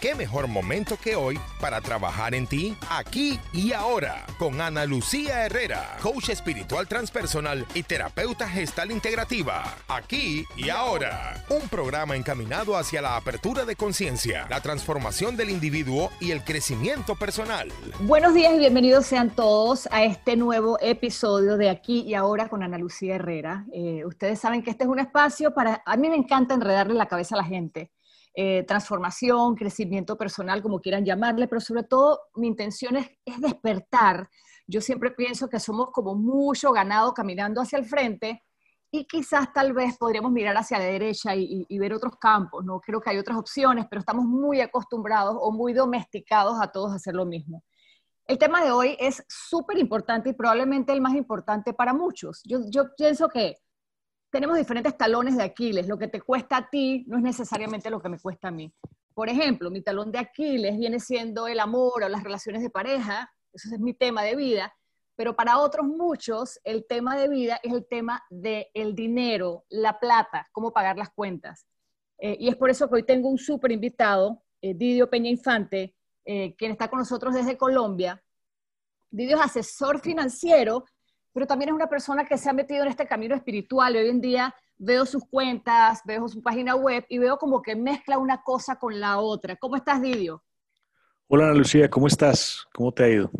qué mejor momento que hoy para trabajar en ti, aquí y ahora, con Ana Lucía Herrera, coach espiritual transpersonal y terapeuta gestal integrativa. Aquí y ahora, un programa encaminado hacia la apertura de conciencia, la transformación del individuo y el crecimiento personal. Buenos días y bienvenidos sean todos a este nuevo episodio de Aquí y ahora con Ana Lucía Herrera. Eh, ustedes saben que este es un espacio para, a mí me encanta enredarle la cabeza a la gente eh, transformación, crecimiento personal, como quieran llamarle, pero sobre todo mi intención es, despertar. Yo siempre pienso que somos como mucho ganado caminando hacia el frente y quizás tal vez podríamos mirar hacia la derecha y, ver otros campos, ¿no? Creo que hay otras opciones, pero estamos muy acostumbrados o muy domesticados a todos hacer lo mismo. El tema de hoy es súper importante y probablemente el más importante para muchos. Yo pienso que tenemos diferentes talones de Aquiles. Lo que te cuesta a ti no es necesariamente lo que me cuesta a mí. Por ejemplo, mi talón de Aquiles viene siendo el amor o las relaciones de pareja, eso es mi tema de vida, pero para otros muchos el tema de vida es el tema del el dinero, la plata, cómo pagar las cuentas. Eh, y es por eso que hoy tengo un súper invitado, eh, Didio Peña Infante, eh, quien está con nosotros desde Colombia. Didio es asesor financiero pero también es una persona que se ha metido en este camino espiritual. hoy en día veo sus cuentas, veo su página web y veo como que mezcla una cosa con la otra. ¿Cómo estás, Didio? Hola, Ana Lucía, ¿cómo estás? ¿Cómo te ha ido?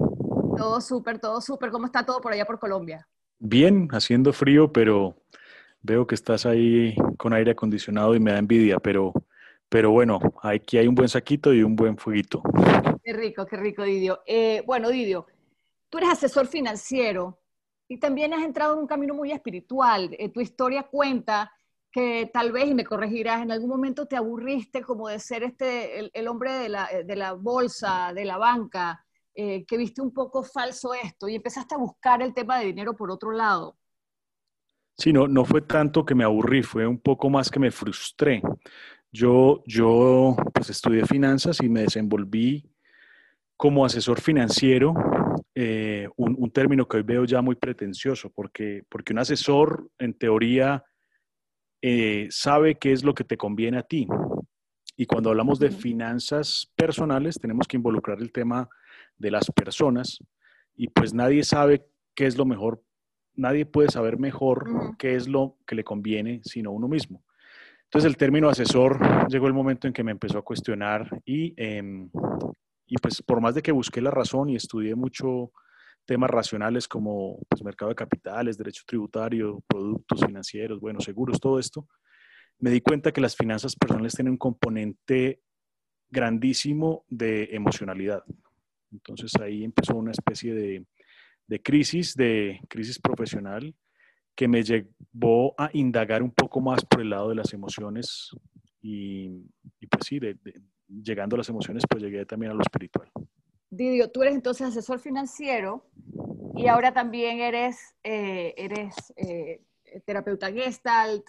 Todo súper, todo súper. ¿Cómo está todo por allá por Colombia? Bien, haciendo frío, pero veo que estás ahí con aire acondicionado y me da envidia, pero, pero bueno, aquí hay un buen saquito y un buen fueguito. Qué rico, qué rico, Didio. Eh, bueno, Didio, tú eres asesor financiero y también has entrado en un camino muy espiritual. Eh, tu historia cuenta que tal vez, y me corregirás, en algún momento te aburriste como de ser este, el, hombre de la, bolsa, de la banca, eh, que viste un poco falso esto y empezaste a buscar el tema de dinero por otro lado. Sí, no, no fue tanto que me aburrí, fue un poco más que me frustré. Yo, yo pues estudié finanzas y me desenvolví como asesor financiero eh, un, término que hoy veo ya muy pretencioso, porque, porque un asesor, en teoría, eh, sabe qué es lo que te conviene a ti. Y cuando hablamos de finanzas personales, tenemos que involucrar el tema de las personas y pues nadie sabe qué es lo mejor, nadie puede saber mejor qué es lo que le conviene sino uno mismo. Entonces el término asesor llegó el momento en que me empezó a cuestionar y em, y pues por más de que busqué la razón y estudié mucho temas racionales como pues, mercado de capitales, derecho tributario, productos financieros, bueno, seguros, todo esto, me di cuenta que las finanzas personales tienen un componente grandísimo de emocionalidad. Entonces ahí empezó una especie de, de crisis, de crisis profesional, que me llevó a indagar un poco más por el lado de las emociones y, y pues sí, de, llegando a las emociones, pues llegué también a lo espiritual. Didio, tú eres entonces asesor financiero y ahora también eres, eh, eres eh, terapeuta gestalt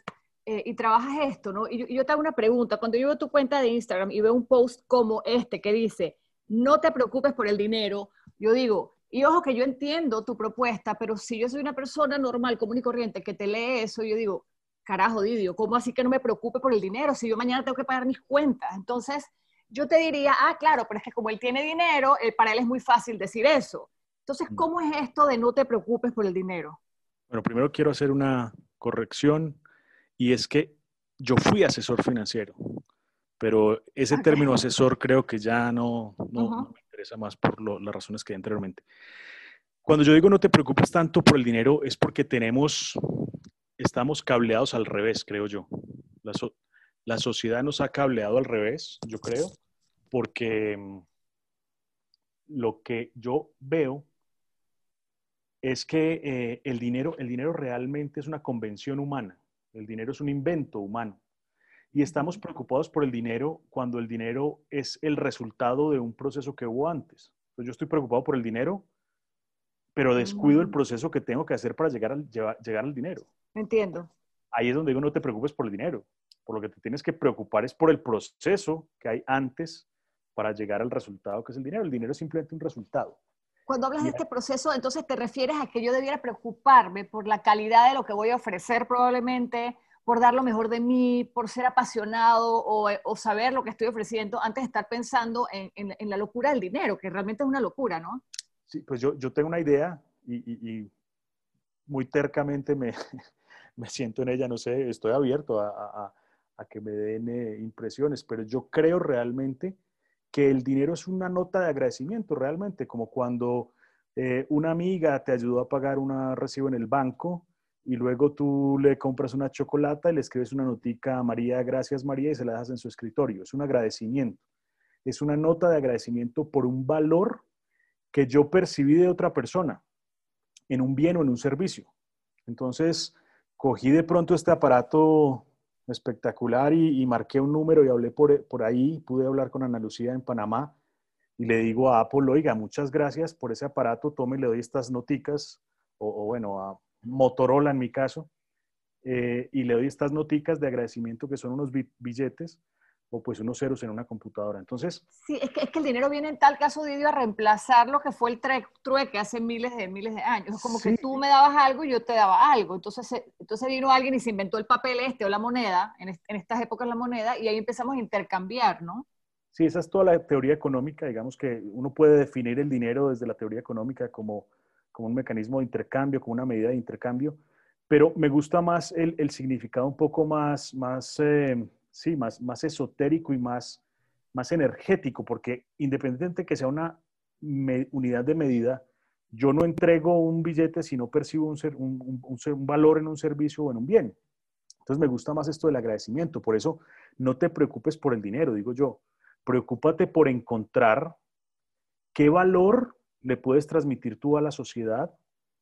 eh, y trabajas esto, ¿no? Y yo, te hago una pregunta. Cuando yo veo tu cuenta de Instagram y veo un post como este que dice, no te preocupes por el dinero, yo digo, y ojo que yo entiendo tu propuesta, pero si yo soy una persona normal, común y corriente que te lee eso, yo digo, carajo, Didio, ¿cómo así que no me preocupe por el dinero si yo mañana tengo que pagar mis cuentas? Entonces, yo te diría, ah, claro, pero es que como él tiene dinero, eh, para él es muy fácil decir eso. Entonces, mm. ¿cómo es esto de no te preocupes por el dinero? Bueno, primero quiero hacer una corrección y es que yo fui asesor financiero, pero ese término asesor creo que ya no, no, me interesa más por las razones que di anteriormente. Cuando yo digo no te preocupes tanto por el dinero es porque tenemos, estamos cableados al revés, creo yo. La sociedad nos ha cableado al revés, yo creo, porque mm, lo que yo veo es que eh, el, dinero, el dinero realmente es una convención humana, el dinero es un invento humano. Y estamos preocupados por el dinero cuando el dinero es el resultado de un proceso que hubo antes. Entonces yo estoy preocupado por el dinero, pero descuido el mm. proceso que tengo que hacer para llegar al, llegar al dinero. Entiendo. Ahí es donde digo, no te preocupes por el dinero. Por lo que te tienes que preocupar es por el proceso que hay antes para llegar al resultado que es el dinero. El dinero es simplemente un resultado. Cuando hablas de este proceso, entonces te refieres a que yo debiera preocuparme por la calidad de lo que voy a ofrecer probablemente, por dar lo mejor de mí, por ser apasionado o, o saber lo que estoy ofreciendo antes de estar pensando en, en, la locura del dinero, que realmente es una locura, ¿no? Sí, pues yo, yo tengo una idea y, y, muy tercamente me, me, siento en ella, no sé, estoy abierto a, a, a que me den eh, impresiones, pero yo creo realmente que el dinero es una nota de agradecimiento, realmente, como cuando eh, una amiga te ayudó a pagar un recibo en el banco y luego tú le compras una chocolata y le escribes una notica a María, gracias María, y se la dejas en su escritorio. Es un agradecimiento. Es una nota de agradecimiento por un valor que yo percibí de otra persona, en un bien o en un servicio. Entonces, cogí de pronto este aparato espectacular y, marqué un número y hablé por, por ahí, pude hablar con Ana Lucía en Panamá y le digo a Apple, oiga, muchas gracias por ese aparato, tome le doy estas noticas, o, bueno, a Motorola en mi caso, eh, y le doy estas noticas de agradecimiento que son unos billetes o pues unos ceros en una computadora. Entonces... Sí, es que, es que el dinero viene en tal caso, Didio, a reemplazar lo que fue el trueque hace miles de miles de años. Es como que tú me dabas algo y yo te daba algo. Entonces, eh, entonces vino alguien y se inventó el papel este o la moneda, en, en estas épocas la moneda, y ahí empezamos a intercambiar, ¿no? Sí, esa es toda la teoría económica. Digamos que uno puede definir el dinero desde la teoría económica como, como un mecanismo de intercambio, como una medida de intercambio, pero me gusta más el, el significado un poco más, más, eh, sí, más, más esotérico y más, más energético, porque independientemente que sea una unidad de medida, yo no entrego un billete si no percibo un, un, un, valor en un servicio o en un bien. Entonces me gusta más esto del agradecimiento. Por eso no te preocupes por el dinero, digo yo preocúpate por encontrar qué valor le puedes transmitir tú a la sociedad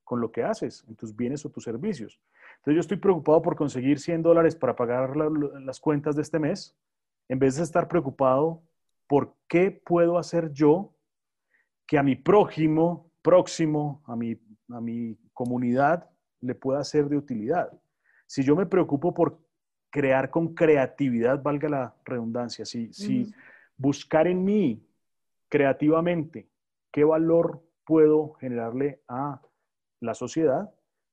con lo que haces, en tus bienes o tus servicios. Entonces yo estoy preocupado por conseguir 100 dólares para pagar las cuentas de este mes, en vez de estar preocupado por qué puedo hacer yo que a mi prójimo, próximo, a mi, a mi comunidad le pueda ser de utilidad. Si yo me preocupo por crear con creatividad, valga la redundancia, si, si, buscar en mí creativamente qué valor puedo generarle a la sociedad,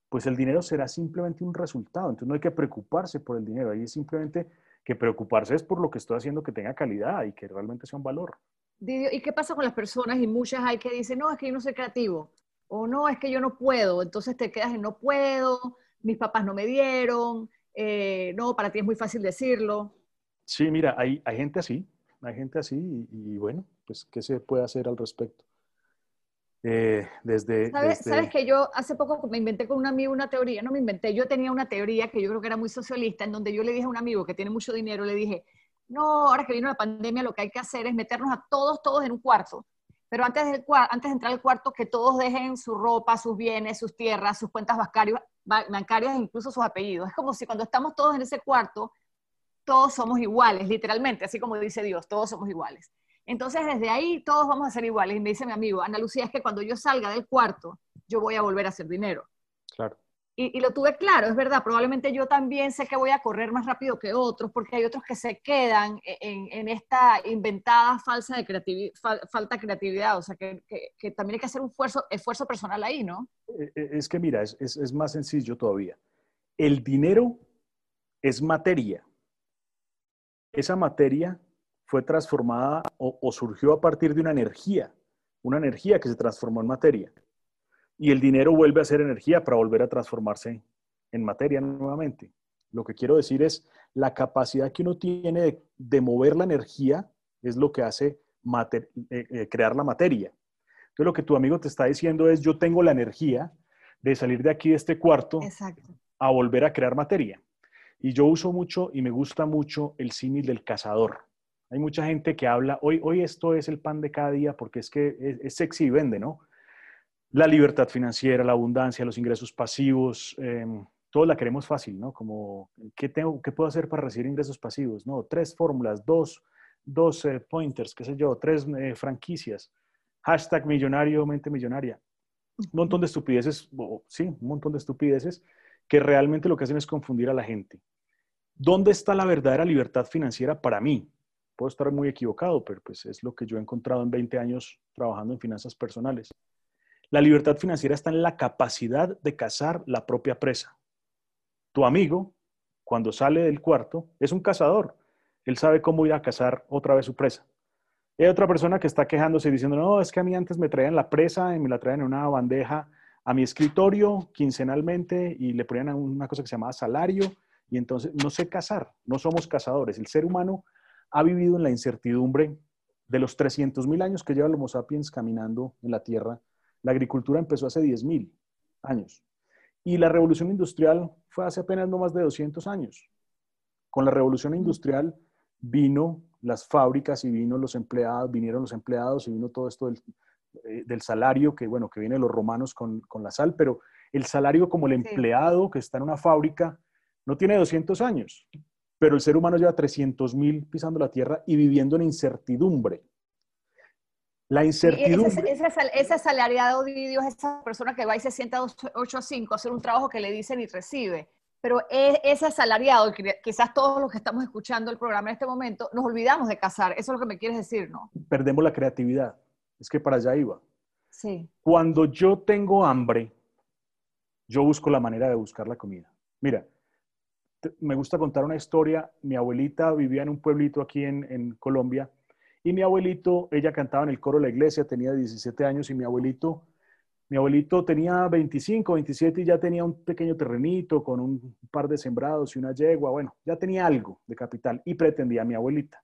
pues el dinero será simplemente un resultado. Entonces no hay que preocuparse por el dinero, ahí es simplemente que preocuparse es por lo que estoy haciendo que tenga calidad y que realmente sea un valor. ¿Y qué pasa con las personas? Y muchas hay que dicen, no, es que yo no soy creativo, o no, es que yo no puedo, entonces te quedas en no puedo, mis papás no me dieron, eh, no, para ti es muy fácil decirlo. Sí, mira, hay, hay gente así, hay gente así y, bueno, pues ¿qué se puede hacer al respecto? Eh, desde, ¿Sabes, ¿Sabes, que yo hace poco me inventé con un amigo una teoría? No me inventé, yo tenía una teoría que yo creo que era muy socialista, en donde yo le dije a un amigo que tiene mucho dinero, le dije, no, ahora que vino la pandemia lo que hay que hacer es meternos a todos, todos en un cuarto. Pero antes de, antes de entrar al cuarto, que todos dejen su ropa, sus bienes, sus tierras, sus cuentas bancarias, bancarias incluso sus apellidos. Es como si cuando estamos todos en ese cuarto, todos somos iguales, literalmente, así como dice Dios, todos somos iguales. Entonces, desde ahí todos vamos a ser iguales. Y me dice mi amigo, Ana Lucía, es que cuando yo salga del cuarto, yo voy a volver a hacer dinero. Claro. Y, lo tuve claro, es verdad, probablemente yo también sé que voy a correr más rápido que otros, porque hay otros que se quedan en, esta inventada falsa de creatividad, falta de creatividad, o sea, que, también hay que hacer un esfuerzo, esfuerzo personal ahí, ¿no? Eh, eh, es que mira, es, es más sencillo todavía. El dinero es materia esa materia fue transformada o, surgió a partir de una energía, una energía que se transformó en materia. Y el dinero vuelve a ser energía para volver a transformarse en materia nuevamente. Lo que quiero decir es, la capacidad que uno tiene de, mover la energía es lo que hace eh, eh, crear la materia. Entonces lo que tu amigo te está diciendo es, yo tengo la energía de salir de aquí, de este cuarto, a volver a crear materia. Y yo uso mucho y me gusta mucho el símil del cazador. Hay mucha gente que habla, hoy, hoy esto es el pan de cada día porque es que es, sexy y vende, ¿no? La libertad financiera, la abundancia, los ingresos pasivos, eh, todos la queremos fácil, ¿no? Como, ¿qué, tengo, ¿qué puedo hacer para recibir ingresos pasivos? No, tres fórmulas, dos, dos eh, pointers, qué sé yo, tres eh, franquicias, hashtag millonario, mente millonaria. Un montón de estupideces, sí, un montón de estupideces que realmente lo que hacen es confundir a la gente. ¿Dónde está la verdadera libertad financiera para mí? Puedo estar muy equivocado, pero pues es lo que yo he encontrado en 20 años trabajando en finanzas personales. La libertad financiera está en la capacidad de cazar la propia presa. Tu amigo cuando sale del cuarto, es un cazador. Él sabe cómo ir a cazar otra vez su presa. hay otra persona que está quejándose diciendo, no, es que a mí antes me traían la presa y me la traían en una bandeja a mi escritorio quincenalmente y le ponían una cosa que se llamaba salario y entonces no sé cazar, no somos cazadores. El ser humano ha vivido en la incertidumbre de los 300.000 años que lleva el Homo sapiens caminando en la Tierra. La agricultura empezó hace 10.000 años y la revolución industrial fue hace apenas no más de 200 años. Con la revolución industrial vino las fábricas y vino los empleados, vinieron los empleados y vino todo esto del, eh, salario que, bueno, que viene de los romanos con, la sal, pero el salario como el empleado que está en una fábrica no tiene 200 años, pero el ser humano lleva 300 mil pisando la tierra y viviendo en incertidumbre. La incertidumbre. Ese, ese, asalariado, Dios, es esa persona que va y se sienta 8 a 5 a hacer un trabajo que le dicen y recibe. Pero e, ese asalariado, quizás todos los que estamos escuchando el programa en este momento, nos olvidamos de casar. Eso es lo que me quieres decir, ¿no? Perdemos la creatividad. Es que para allá iba. Sí. Cuando yo tengo hambre, yo busco la manera de buscar la comida. Mira, me gusta contar una historia. Mi abuelita vivía en un pueblito aquí en, Colombia y mi abuelito, ella cantaba en el coro de la iglesia, tenía 17 años y mi abuelito, mi abuelito tenía 25, 27 y ya tenía un pequeño terrenito con un par de sembrados y una yegua, bueno, ya tenía algo de capital y pretendía a mi abuelita.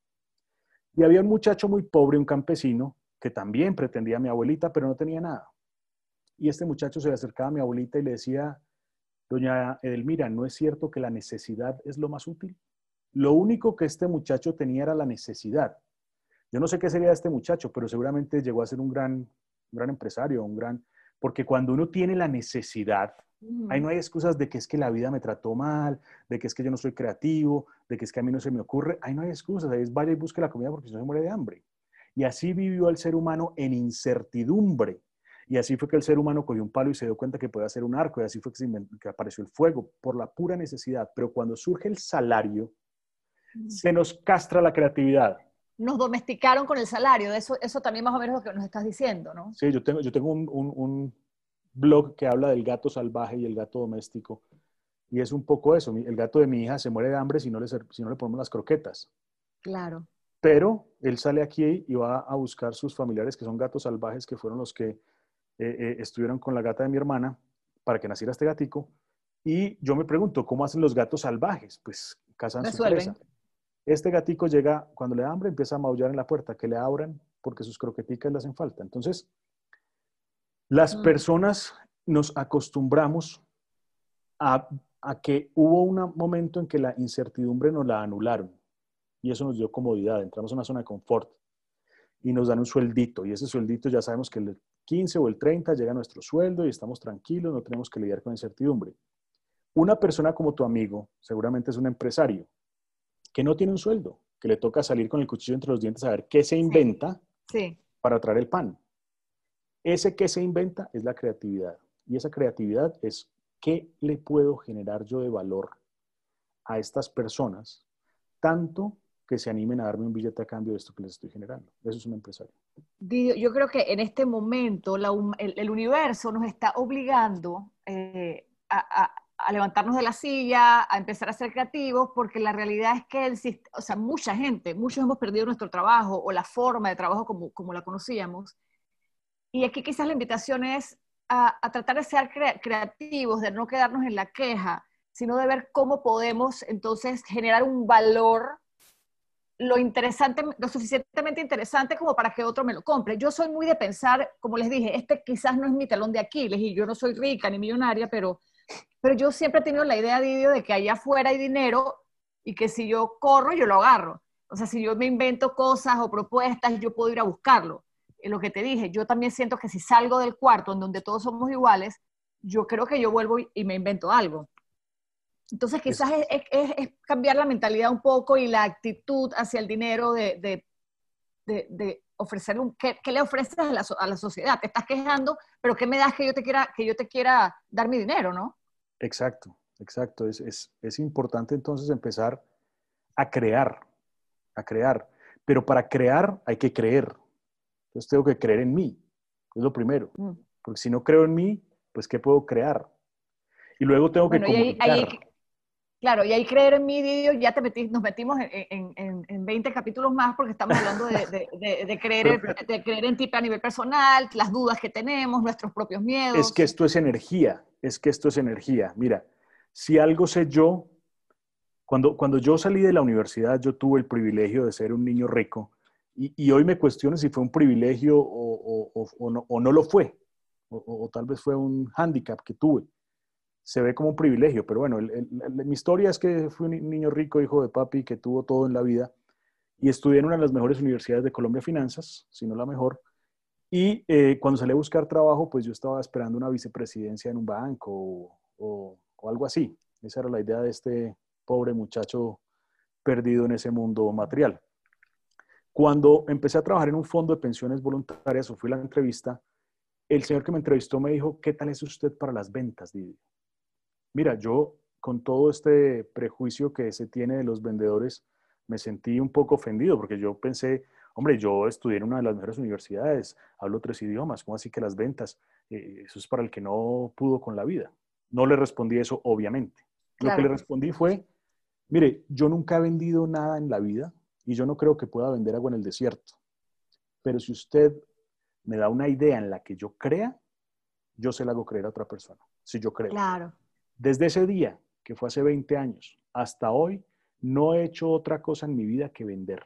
Y había un muchacho muy pobre, un campesino, que también pretendía a mi abuelita, pero no tenía nada. Y este muchacho se le acercaba a mi abuelita y le decía, doña Edelmira, ¿no es cierto que la necesidad es lo más útil? Lo único que este muchacho tenía era la necesidad. Yo no sé qué sería este muchacho, pero seguramente llegó a ser un gran, gran empresario, un gran... Porque cuando uno tiene la necesidad, ahí no hay excusas de que es que la vida me trató mal, de que es que yo no soy creativo, de que es que a mí no se me ocurre. Ahí no hay excusas, ahí es vaya y busque la comida porque si no se muere de hambre. Y así vivió el ser humano en incertidumbre. Y así fue que el ser humano cogió un palo y se dio cuenta que podía hacer un arco, y así fue que, que apareció el fuego, por la pura necesidad. Pero cuando surge el salario, se nos castra la creatividad nos domesticaron con el salario. Eso, eso también más o menos lo que nos estás diciendo, ¿no? Sí, yo tengo, yo tengo un, un, blog que habla del gato salvaje y el gato doméstico. Y es un poco eso. El gato de mi hija se muere de hambre si no le, si no le ponemos las croquetas. Claro. Pero él sale aquí y va a buscar sus familiares que son gatos salvajes, que fueron los que eh, eh, estuvieron con la gata de mi hermana para que naciera este gatico. Y yo me pregunto, ¿cómo hacen los gatos salvajes? Pues cazan su presa. Este gatico llega, cuando le da hambre, empieza a maullar en la puerta, que le abran porque sus croqueticas le hacen falta. Entonces, las mm. personas nos acostumbramos a, que hubo un momento en que la incertidumbre nos la anularon y eso nos dio comodidad. Entramos en una zona de confort y nos dan un sueldito y ese sueldito ya sabemos que 15 o el 30 llega nuestro sueldo y estamos tranquilos, no tenemos que lidiar con incertidumbre. Una persona como tu amigo seguramente es un empresario que no tiene un sueldo, que le toca salir con el cuchillo entre los dientes a ver qué se inventa para traer el pan. Ese que se inventa es la creatividad. Y esa creatividad es qué le puedo generar yo de valor a estas personas, tanto que se animen a darme un billete a cambio de esto que les estoy generando. Eso es un empresario. Yo creo que en este momento el, universo nos está obligando eh, a, levantarnos de la silla, a empezar a ser creativos, porque la realidad es que, el, o sea, mucha gente, muchos hemos perdido nuestro trabajo o la forma de trabajo como, como la conocíamos. Y aquí quizás la invitación es a, tratar de ser creativos, de no quedarnos en la queja, sino de ver cómo podemos entonces generar un valor lo interesante, lo suficientemente interesante como para que otro me lo compre. Yo soy muy de pensar, como les dije, este quizás no es mi talón de Aquiles y yo no soy rica ni millonaria, pero pero yo siempre he tenido la idea, Didio, de que allá afuera hay dinero y que si yo corro, yo lo agarro. O sea, si yo me invento cosas o propuestas, yo puedo ir a buscarlo. Es lo que te dije, yo también siento que si salgo del cuarto en donde todos somos iguales, yo creo que yo vuelvo y me invento algo. Entonces, quizás es, es, cambiar la mentalidad un poco y la actitud hacia el dinero de, de, de, de ofrecer un, ¿qué, ¿qué, le ofreces a la, a la, sociedad? Te estás quejando, pero ¿qué me das que yo te quiera, que yo te quiera dar mi dinero, no? Exacto, exacto. Es, es, es importante entonces empezar a crear, a crear. Pero para crear hay que creer. Entonces tengo que creer en mí. Es lo primero. Mm. Porque si no creo en mí, pues ¿qué puedo crear? Y luego tengo que comunicar. Claro, y ahí creer en mí, Didio, ya te metí, nos metimos en, en, en, 20 capítulos más porque estamos hablando de, de, de, creer, de creer en ti a nivel personal, las dudas que tenemos, nuestros propios miedos. Es que esto es energía, es que esto es energía. Mira, si algo sé yo, cuando, cuando yo salí de la universidad, yo tuve el privilegio de ser un niño rico y, y hoy me cuestiono si fue un privilegio o, o, o, no, o no, lo fue, o, tal vez fue un hándicap que tuve se ve como un privilegio, pero bueno, mi historia es que fui un niño rico, hijo de papi, que tuvo todo en la vida y estudié en una de las mejores universidades de Colombia Finanzas, si no la mejor. Y eh, cuando salí a buscar trabajo, pues yo estaba esperando una vicepresidencia en un banco o, algo así. Esa era la idea de este pobre muchacho perdido en ese mundo material. Cuando empecé a trabajar en un fondo de pensiones voluntarias o fui a la entrevista, el señor que me entrevistó me dijo, ¿qué tal es usted para las ventas, Didi? Mira, yo con todo este prejuicio que se tiene de los vendedores, me sentí un poco ofendido porque yo pensé, hombre, yo estudié en una de las mejores universidades, hablo tres idiomas, ¿cómo así que las ventas? Eh, eso es para el que no pudo con la vida. No le respondí eso, obviamente. Lo que le respondí fue, mire, yo nunca he vendido nada en la vida y yo no creo que pueda vender agua en el desierto. Pero si usted me da una idea en la que yo crea, yo se la hago creer a otra persona, si yo creo. Claro. Desde ese día, que fue hace 20 años, hasta hoy, no he hecho otra cosa en mi vida que vender.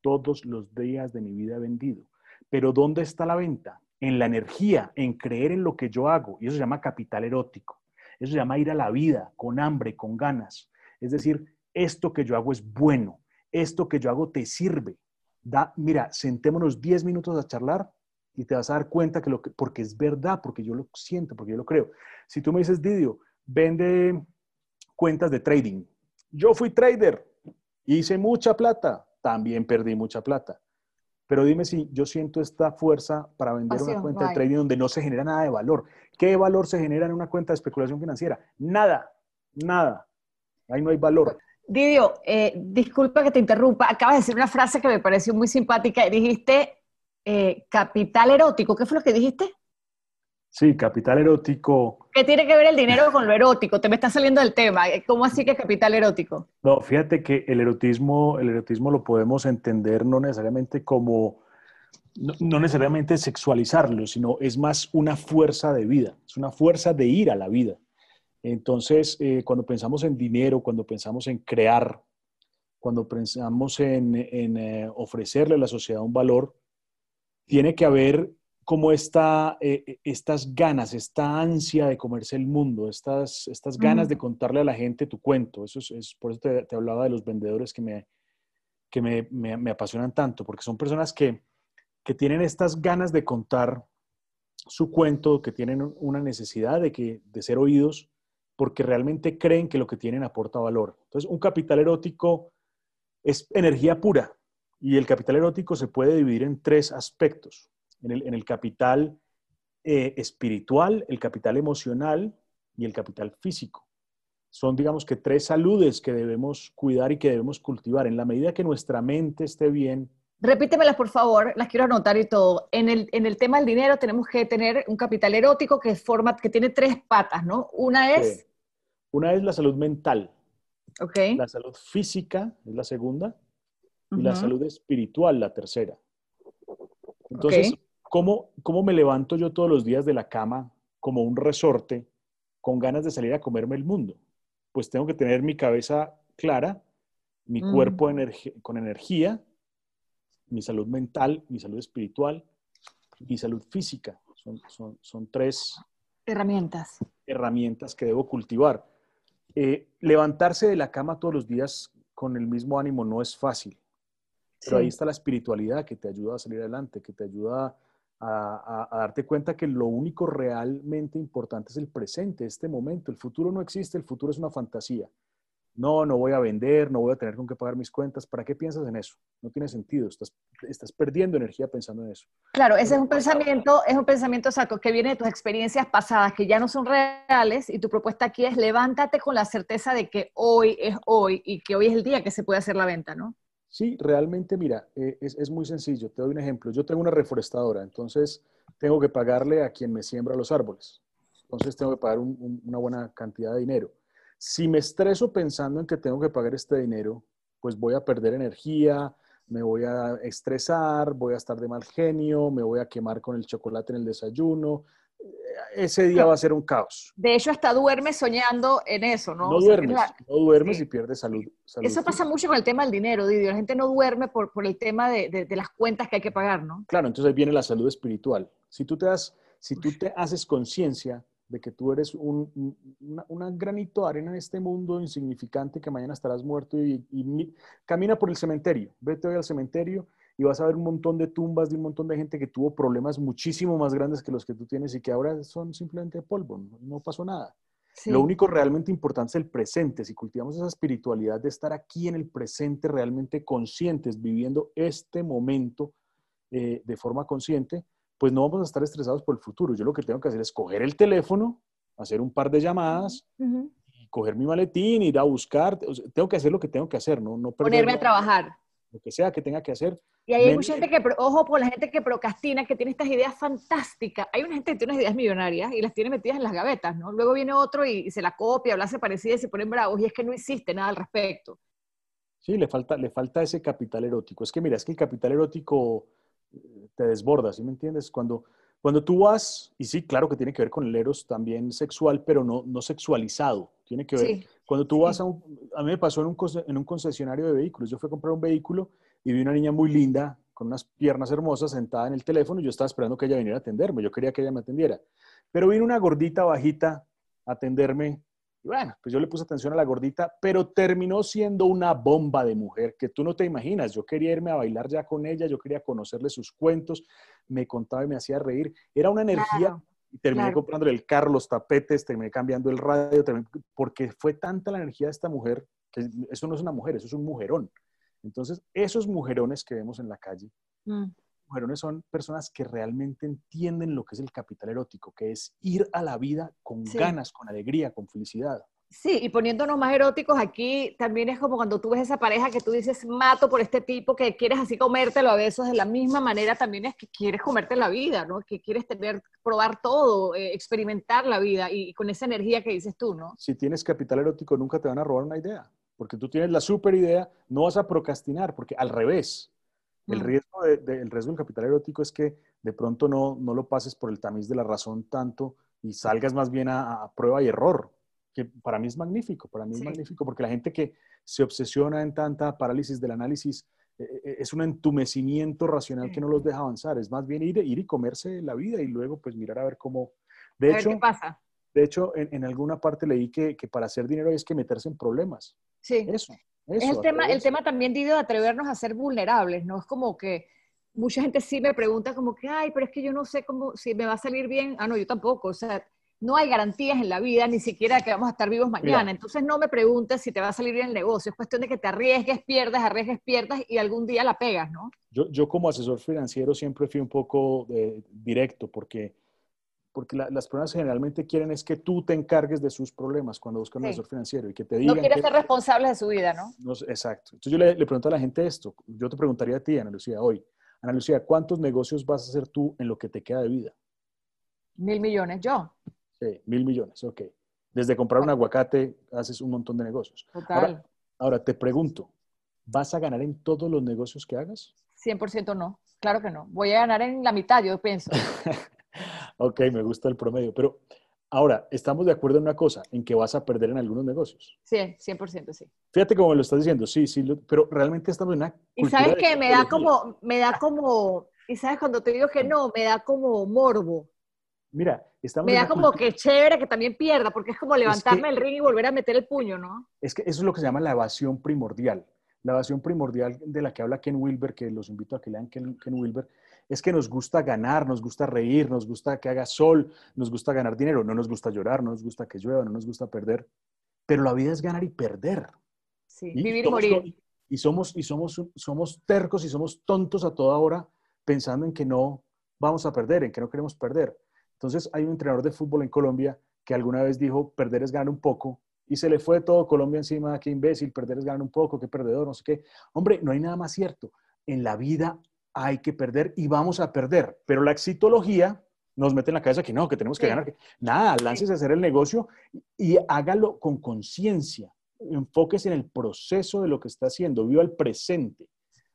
Todos los días de mi vida he vendido. Pero ¿dónde está la venta? En la energía, en creer en lo que yo hago. Y eso se llama capital erótico. Eso se llama ir a la vida con hambre, con ganas. Es decir, esto que yo hago es bueno. Esto que yo hago te sirve. Da, mira, sentémonos 10 minutos a charlar y te vas a dar cuenta que lo que, porque es verdad, porque yo lo siento, porque yo lo creo. Si tú me dices, Didio, vende cuentas de trading. Yo fui trader, hice mucha plata, también perdí mucha plata. Pero dime si yo siento esta fuerza para vender una cuenta de trading donde no se genera nada de valor. ¿Qué valor se genera en una cuenta de especulación financiera? Nada, nada. Ahí no hay valor. Didio, eh, disculpa que te interrumpa. Acabas de decir una frase que me pareció muy simpática. Dijiste eh, capital erótico. ¿Qué fue lo que dijiste? Sí, capital erótico. ¿Qué tiene que ver el dinero con lo erótico? Te me está saliendo del tema. ¿Cómo así que capital erótico? No, fíjate que el erotismo, el erotismo lo podemos entender no necesariamente como, no, necesariamente sexualizarlo, sino es más una fuerza de vida, es una fuerza de ir a la vida. Entonces, eh, cuando pensamos en dinero, cuando pensamos en crear, cuando pensamos en, eh, ofrecerle a la sociedad un valor, tiene que haber como esta, eh, eh, estas ganas, esta ansia de comerse el mundo, estas, estas ganas de contarle a la gente tu cuento. Eso es, por eso te, hablaba de los vendedores que, me, que me, me, apasionan tanto, porque son personas que, que, tienen estas ganas de contar su cuento, que tienen una necesidad de, que, de ser oídos, porque realmente creen que lo que tienen aporta valor. Entonces, un capital erótico es energía pura, y el capital erótico se puede dividir en tres aspectos en el, capital eh, espiritual, el capital emocional y el capital físico. Son, digamos que, tres saludes que debemos cuidar y que debemos cultivar. En la medida que nuestra mente esté bien, Repítemelas, por favor, las quiero anotar y todo. En el, en el tema del dinero tenemos que tener un capital erótico que, forma, que tiene tres patas, ¿no? Una es... Una es la salud mental. Ok. La salud física es la segunda. Y la salud espiritual la tercera. Entonces, ¿Cómo, me levanto yo todos los días de la cama como un resorte con ganas de salir a comerme el mundo? Pues tengo que tener mi cabeza clara, mi mm. cuerpo con energía, mi salud mental, mi salud espiritual, mi salud física. Son, tres herramientas. Herramientas que debo cultivar. Eh, levantarse de la cama todos los días con el mismo ánimo no es fácil. Pero ahí está la espiritualidad que te ayuda a salir adelante, que te ayuda a a, darte cuenta que lo único realmente importante es el presente, este momento. El futuro no existe, el futuro es una fantasía. No, no voy a vender, no voy a tener con qué pagar mis cuentas. ¿Para qué piensas en eso? No tiene sentido. Estás, estás perdiendo energía pensando en eso. Claro, ese es un pensamiento, es un pensamiento exacto que viene de tus experiencias pasadas que ya no son reales y tu propuesta aquí es levántate con la certeza de que hoy es hoy y que hoy es el día que se puede hacer la venta, ¿no? Sí, realmente, mira, eh, es, muy sencillo. Te doy un ejemplo. Yo tengo una reforestadora, entonces tengo que pagarle a quien me siembra los árboles. Entonces tengo que pagar una buena cantidad de dinero. Si me estreso pensando en que tengo que pagar este dinero, pues voy a perder energía, me voy a estresar, voy a estar de mal genio, me voy a quemar con el chocolate en el desayuno. Ese día va a ser un caos. De hecho, hasta duermes soñando en eso, ¿no? No duermes, no duermes y pierdes salud, Eso pasa mucho con el tema del dinero, Didio. La gente no duerme por, por el tema de, de, las cuentas que hay que pagar, ¿no? Claro, entonces ahí viene la salud espiritual. Si tú te, das, si tú te haces conciencia de que tú eres un una, granito de arena en este mundo insignificante que mañana estarás muerto y, camina por el cementerio, vete hoy al cementerio y vas a ver un montón de tumbas de un montón de gente que tuvo problemas muchísimo más grandes que los que tú tienes y que ahora son simplemente polvo, no, pasó nada. Lo único realmente importante es el presente. Si cultivamos esa espiritualidad de estar aquí en el presente, realmente conscientes, viviendo este momento eh, de forma consciente, pues no vamos a estar estresados por el futuro. Yo lo que tengo que hacer es coger el teléfono, hacer un par de llamadas, coger mi maletín, ir a buscar. tengo que hacer lo que tengo que hacer, ¿no? no Ponerme a trabajar. Lo que sea que tenga que hacer. Y hay mucha gente que, ojo, por la gente que procrastina, que tiene estas ideas fantásticas. Hay una gente que tiene unas ideas millonarias y las tiene metidas en las gavetas, ¿no? Luego viene otro y, se la copia, habla se parecida y se ponen bravos y es que no existe nada al respecto. Sí, le falta, le falta ese capital erótico. Es que mira, es que el capital erótico te desborda, ¿sí me entiendes? Cuando, cuando tú vas, y sí, claro que tiene que ver con el eros también sexual, pero no, no sexualizado, tiene que ver. Cuando tú vas a un, a mí me pasó en un, en un concesionario de vehículos, yo fui a comprar un vehículo y vi una niña muy linda, con unas piernas hermosas, sentada en el teléfono, y yo estaba esperando que ella viniera a atenderme, yo quería que ella me atendiera. Pero vino una gordita bajita a atenderme y bueno, pues yo le puse atención a la gordita, pero terminó siendo una bomba de mujer que tú no te imaginas. Yo quería irme a bailar ya con ella, yo quería conocerle sus cuentos, me contaba y me hacía reír. Era una energía y terminé comprándole el carro, los tapetes, terminé cambiando el radio, porque fue tanta la energía de esta mujer que eso no es una mujer, eso es un mujerón. Entonces, esos mujerones que vemos en la calle, mm mujerones son personas que realmente entienden lo que es el capital erótico, que es ir a la vida con ganas, con alegría, con felicidad. Sí, y poniéndonos más eróticos aquí, también es como cuando tú ves esa pareja que tú dices, mato por este tipo, que quieres así comértelo a besos, de la misma manera también es que quieres comerte la vida, ¿no? Que quieres tener, probar todo, eh, experimentar la vida y, con esa energía que dices tú, ¿no? Si tienes capital erótico, nunca te van a robar una idea, porque tú tienes la super idea, no vas a procrastinar, porque al revés, el mm. riesgo, de, riesgo del capital erótico es que de pronto no, no lo pases por el tamiz de la razón tanto y salgas más bien a, prueba y error, que para mí es magnífico, para mí es magnífico, porque la gente que se obsesiona en tanta parálisis del análisis eh, eh, es un entumecimiento racional que no los deja avanzar, es más bien ir, ir y comerse la vida y luego pues mirar a ver cómo... De hecho, qué pasa. De hecho, en, en, alguna parte leí que, que para hacer dinero hay que meterse en problemas. Sí. Eso es el tema, el tema también, Didio, de atrevernos a ser vulnerables, ¿no? Es como que mucha gente sí me pregunta como que, ay, pero es que yo no sé cómo, si me va a salir bien. Ah, no, yo tampoco. O sea, no hay garantías en la vida, ni siquiera que vamos a estar vivos mañana. Entonces no me preguntes si te va a salir bien el negocio. Es cuestión de que te arriesgues, pierdas, arriesgues, pierdas y algún día la pegas, ¿no? Yo, yo como asesor financiero siempre fui un poco eh, directo porque porque las personas generalmente quieren es que tú te encargues de sus problemas cuando buscan un asesor financiero y que te digan... No quieres ser responsable de su vida, ¿no? exacto. Entonces yo le, le, pregunto a la gente esto, yo te preguntaría a ti, Ana Lucía, hoy, Ana Lucía, ¿cuántos negocios vas a hacer tú en lo que te queda de vida? Mil millones, yo. Sí, mil millones, ok. Desde comprar un aguacate haces un montón de negocios. Total. Ahora, te pregunto, ¿vas a ganar en todos los negocios que hagas? 100% no, claro que no. Voy a ganar en la mitad, yo pienso. ok, me gusta el promedio. Pero ahora, estamos de acuerdo en una cosa, en que vas a perder en algunos negocios. Sí, 100% sí. Fíjate cómo me lo estás diciendo, sí, sí, pero realmente estamos en una... Y sabes que me da como, me da como, y sabes cuando te digo que no, me da como morbo. Mira, estamos... Me da como que chévere que también pierda, porque es como levantarme el ring y volver a meter el puño, ¿no? Es que eso es lo que se llama la evasión primordial. La evasión primordial de la que habla Ken Wilber, que los invito a que lean Ken Wilber, es que nos gusta ganar, nos gusta reír, nos gusta que haga sol, nos gusta ganar dinero, no nos gusta llorar, no nos gusta que llueva, no nos gusta perder. Pero la vida es ganar y perder. Sí, vivir y morir. Y somos, y somos, somos tercos y somos tontos a toda hora pensando en que no vamos a perder, en que no queremos perder. Entonces hay un entrenador de fútbol en Colombia que alguna vez dijo, perder es ganar un poco, y se le fue todo Colombia encima, qué imbécil, perder es ganar un poco, qué perdedor, no sé qué. Hombre, no hay nada más cierto. En la vida hay que perder y vamos a perder. Pero la exitología nos mete en la cabeza que no, que tenemos que ganar. Nada, láncese a hacer el negocio y hágalo con conciencia. Enfóquese en el proceso de lo que está haciendo, viva el presente.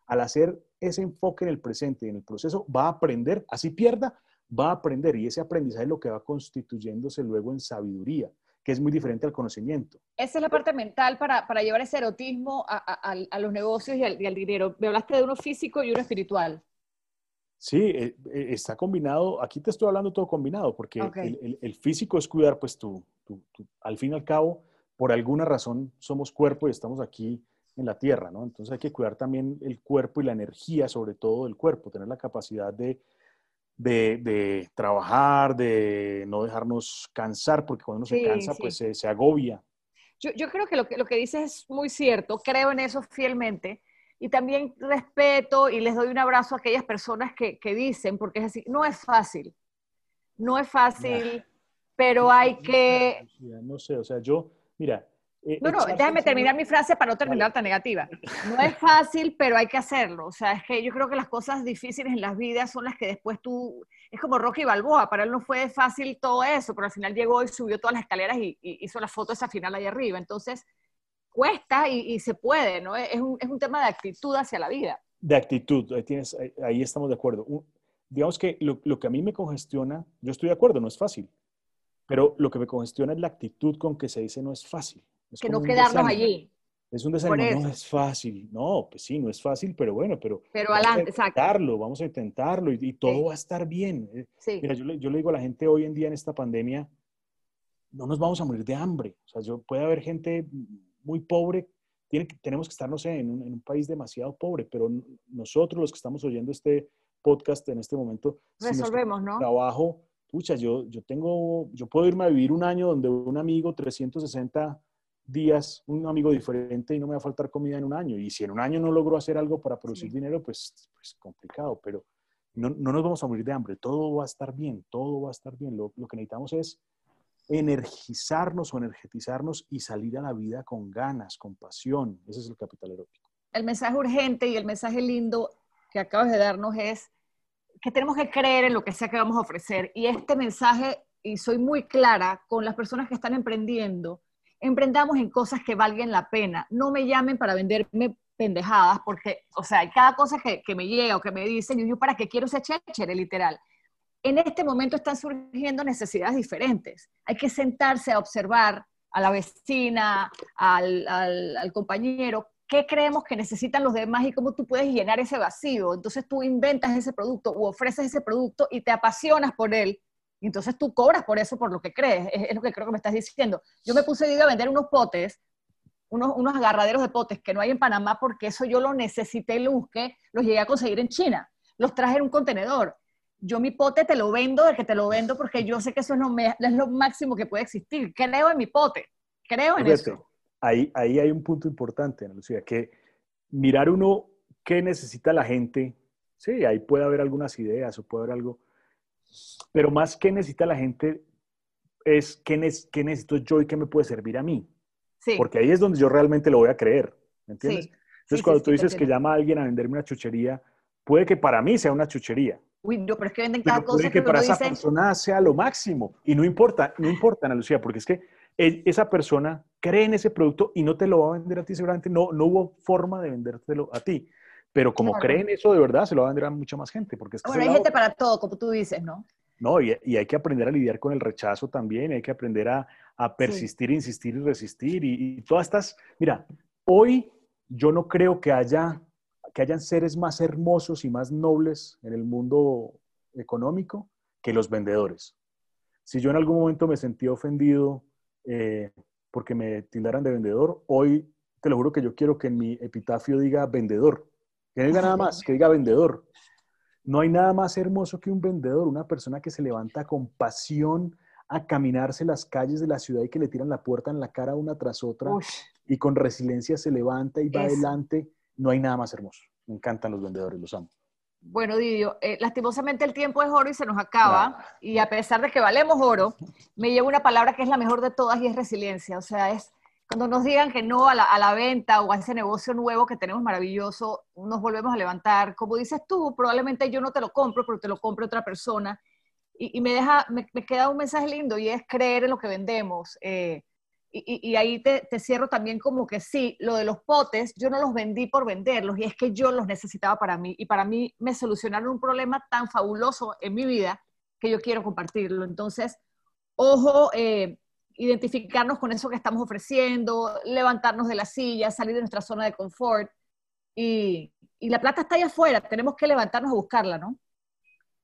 Al hacer ese enfoque en el presente y en el proceso, va a aprender, así pierda, va a aprender y ese aprendizaje es lo que va constituyéndose luego en sabiduría, que es muy diferente al conocimiento. Esa es la parte mental para, para llevar ese erotismo a, a, los negocios y al, y al, dinero. Me hablaste de uno físico y uno espiritual. Sí, eh, eh, está combinado, aquí te estoy hablando todo combinado, porque el, el, físico es cuidar, pues tú, tú, al fin y al cabo, por alguna razón somos cuerpo y estamos aquí en la tierra, ¿no? Entonces hay que cuidar también el cuerpo y la energía, sobre todo del cuerpo, tener la capacidad de, de, de trabajar, de no dejarnos cansar, porque cuando uno se cansa, pues se, se agobia. Yo, yo, creo que lo, que lo que dices es muy cierto, creo en eso fielmente y también respeto y les doy un abrazo a aquellas personas que, que dicen, porque es así, no es fácil, no es fácil, pero hay que... No sé, o sea, yo, mira... Eh, no, no, déjame terminar mi frase para no terminar tan negativa. No es fácil, pero hay que hacerlo. O sea, es que yo creo que las cosas difíciles en las vidas son las que después tú... Es como Rocky Balboa, para él no fue fácil todo eso, pero al final llegó y subió todas las escaleras y, y hizo la foto esa final ahí arriba. Entonces, cuesta y, se puede, ¿no? Es un, es un, tema de actitud hacia la vida. De actitud, ahí, tienes, ahí estamos de acuerdo. digamos que lo, lo, que a mí me congestiona, yo estoy de acuerdo, no es fácil, pero lo que me congestiona es la actitud con que se dice no es fácil. Es que no quedarnos allí. Es un desánimo, no es fácil. No, pues sí, no es fácil, pero bueno, pero, pero vamos adelante, a intentarlo, vamos a intentarlo y, todo va a estar bien. Eh, sí. Mira, yo le, yo le digo a la gente hoy en día en esta pandemia, no nos vamos a morir de hambre. O sea, yo, puede haber gente muy pobre, tiene tenemos que estar, no sé, en un, país demasiado pobre, pero nosotros los que estamos oyendo este podcast en este momento, resolvemos, ¿no? Trabajo, pucha, yo, yo tengo, yo puedo irme a vivir un año donde un amigo 360 días, un amigo diferente y no me va a faltar comida en un año. Y si en un año no logro hacer algo para producir dinero, pues, pues complicado, pero no, no, nos vamos a morir de hambre, todo va a estar bien, todo va a estar bien. Lo, lo que necesitamos es energizarnos o energetizarnos y salir a la vida con ganas, con pasión. Ese es el capital erótico. El mensaje urgente y el mensaje lindo que acabas de darnos es que tenemos que creer en lo que sea que vamos a ofrecer. Y este mensaje, y soy muy clara con las personas que están emprendiendo, emprendamos en cosas que valgan la pena. No me llamen para venderme pendejadas, porque, o sea, cada cosa que, que me llega o que me dicen, yo, ¿para qué quiero ese chéchere, literal? en este momento están surgiendo necesidades diferentes. Hay que sentarse a observar a la vecina, al, compañero, qué creemos que necesitan los demás y cómo tú puedes llenar ese vacío. Entonces tú inventas ese producto o ofreces ese producto y te apasionas por él. Y entonces tú cobras por eso, por lo que crees. Es, lo que creo que me estás diciendo. Yo me puse a vender unos potes, unos, unos agarraderos de potes que no hay en Panamá porque eso yo lo necesité y lo busqué, los llegué a conseguir en China. Los traje en un contenedor yo mi pote te lo vendo de que te lo vendo porque yo sé que eso es lo, es lo máximo que puede existir. Creo en mi pote, creo en eso. Ahí, ahí hay un punto importante, Ana Lucía, que mirar uno qué necesita la gente, sí, ahí puede haber algunas ideas o puede haber algo, pero más qué necesita la gente es qué, qué necesito yo y qué me puede servir a mí. Sí. Porque ahí es donde yo realmente lo voy a creer, ¿me entiendes? Entonces, cuando tú dices que llama a alguien a venderme una chuchería, puede que para mí sea una chuchería, Uy, no, pero es que venden cada cosa que, para esa persona sea lo máximo. Y no importa, no importa, Ana Lucía, porque es que esa persona cree en ese producto y no te lo va a vender a ti, seguramente no, no hubo forma de vendértelo a ti. Pero como creen cree en eso de verdad, se lo va a vender a mucha más gente. Porque es bueno, hay gente para todo, como tú dices, ¿no? No, y, y, hay que aprender a lidiar con el rechazo también, hay que aprender a, a persistir, insistir y resistir. Y, y todas estas, mira, hoy yo no creo que haya que hayan seres más hermosos y más nobles en el mundo económico que los vendedores. Si yo en algún momento me sentí ofendido eh, porque me tildaran de vendedor, hoy te lo juro que yo quiero que en mi epitafio diga vendedor. Que no diga nada más, que diga vendedor. No hay nada más hermoso que un vendedor, una persona que se levanta con pasión a caminarse las calles de la ciudad y que le tiran la puerta en la cara una tras otra y con resiliencia se levanta y va adelante no hay nada más hermoso. Me encantan los vendedores, los amo. Bueno, Didio, eh, lastimosamente el tiempo es oro y se nos acaba. Y a pesar de que valemos oro, me lleva una palabra que es la mejor de todas y es resiliencia. O sea, es cuando nos digan que no a la, a la, venta o a ese negocio nuevo que tenemos maravilloso, nos volvemos a levantar. Como dices tú, probablemente yo no te lo compro, pero te lo compre otra persona. y, me deja, me, queda un mensaje lindo y es creer en lo que vendemos. Eh, y, ahí te, cierro también como que sí, lo de los potes, yo no los vendí por venderlos y es que yo los necesitaba para mí y para mí me solucionaron un problema tan fabuloso en mi vida que yo quiero compartirlo. Entonces, ojo, eh, identificarnos con eso que estamos ofreciendo, levantarnos de la silla, salir de nuestra zona de confort y, y la plata está ahí afuera, tenemos que levantarnos a buscarla, ¿no?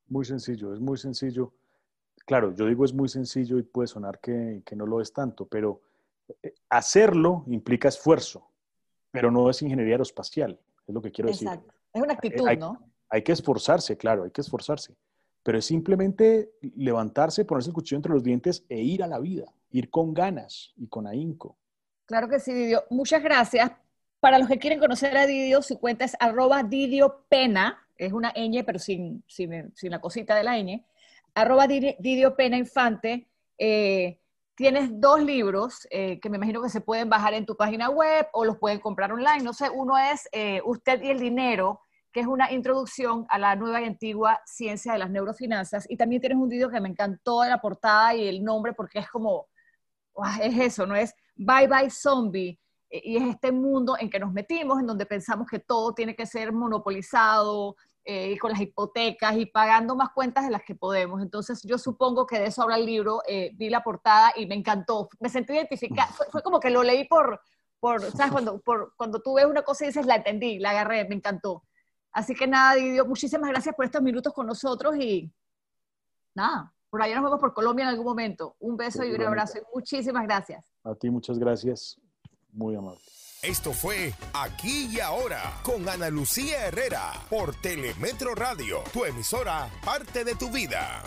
Muy sencillo, es muy sencillo. Claro, yo digo es muy sencillo y puede sonar que, que no lo es tanto, pero eh, hacerlo implica esfuerzo, pero no es ingeniería aeroespacial, es lo que quiero decir. Exacto. Es una actitud, ¿no? Hay que esforzarse, claro, hay que esforzarse, pero es simplemente levantarse, ponerse el cuchillo entre los dientes e ir a la vida, ir con ganas y con ahínco. Claro que sí, Didio. Muchas gracias. Para los que quieren conocer a Didio, su cuenta es arroba Didio Pena, es una ñ, pero sin, la cosita de la ñ. Arroba Didio Pena Infante. Eh, tienes dos libros eh, que me imagino que se pueden bajar en tu página web o los pueden comprar online. No sé, uno es eh, Usted y el Dinero, que es una introducción a la nueva y antigua ciencia de las neurofinanzas. Y también tienes un video que me encantó de la portada y el nombre porque es como, es eso, ¿no? Es Bye Bye Zombie. E, y es este mundo en que nos metimos, en donde pensamos que todo tiene que ser monopolizado, eh, con las hipotecas y pagando más cuentas de las que podemos. Entonces yo supongo que de eso habla el libro, eh, vi la portada y me encantó, me sentí identificada, fue, como que lo leí por, por ¿sabes? Cuando, por, cuando tú ves una cosa y dices, la entendí, la agarré, me encantó. Así que nada, Didio, muchísimas gracias por estos minutos con nosotros y nada, por allá nos vemos por Colombia en algún momento. Un beso y un abrazo y muchísimas gracias. A ti muchas gracias, muy amable. Esto fue Aquí y Ahora con Ana Lucía Herrera por Telemetro Radio, tu emisora, parte de tu vida.